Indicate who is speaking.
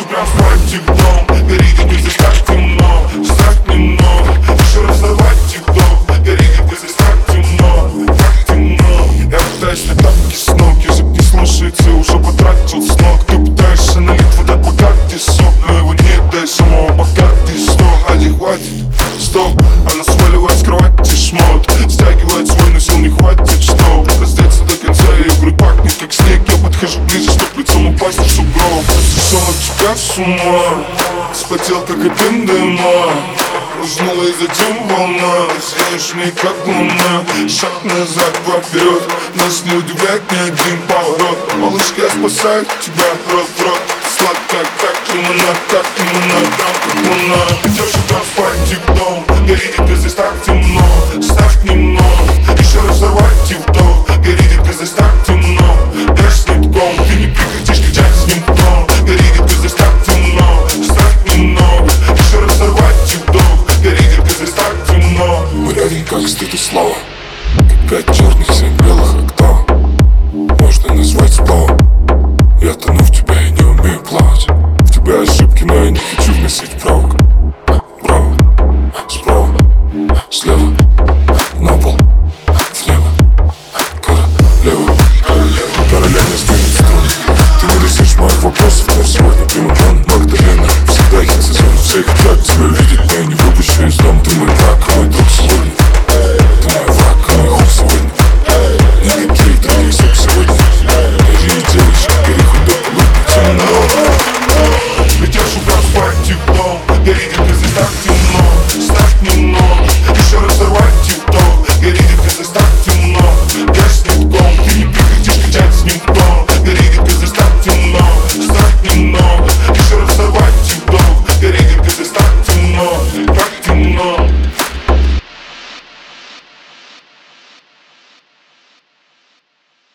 Speaker 1: И прям спать тик-дом Гори, как здесь так темно так немного Еще раз давай тик-дом Гори, как здесь так темно Так темно Я пытаюсь на тапки с ног. Язык не слушается, уже потратил с ног. Ты пытаешься налить вода Богатый сок. Но его нет, дай самого богатый сток Ади хватит, стоп. Она сваливает с кровати шмот. Стягивает свой, подхожу ближе, чтоб лицом упасть в сугроб Сошел от тебя с ума. Вспотел, как дым дыма Узнула и затем волна. Сияешь мне как луна Шаг назад, два вперед Нас не удивляет ни один поворот. Малышка, я спасаю тебя рот рот. Сладкая, как лимонад, как лимонад Там как луна Слово. И пять черных, семь белых а октав Можно назвать слово. Я тону в тебя и не умею плавать. В тебя ошибки, но я не хочу вносить правок справа, слева, на пол, влево Королева, королева, королева сдвинет струны Ты не решишь моих вопросов, но сегодня ты Магдалена Всегда хит сезон, все хотят тебя видеть, но я не выпущу из дома, ты мой враг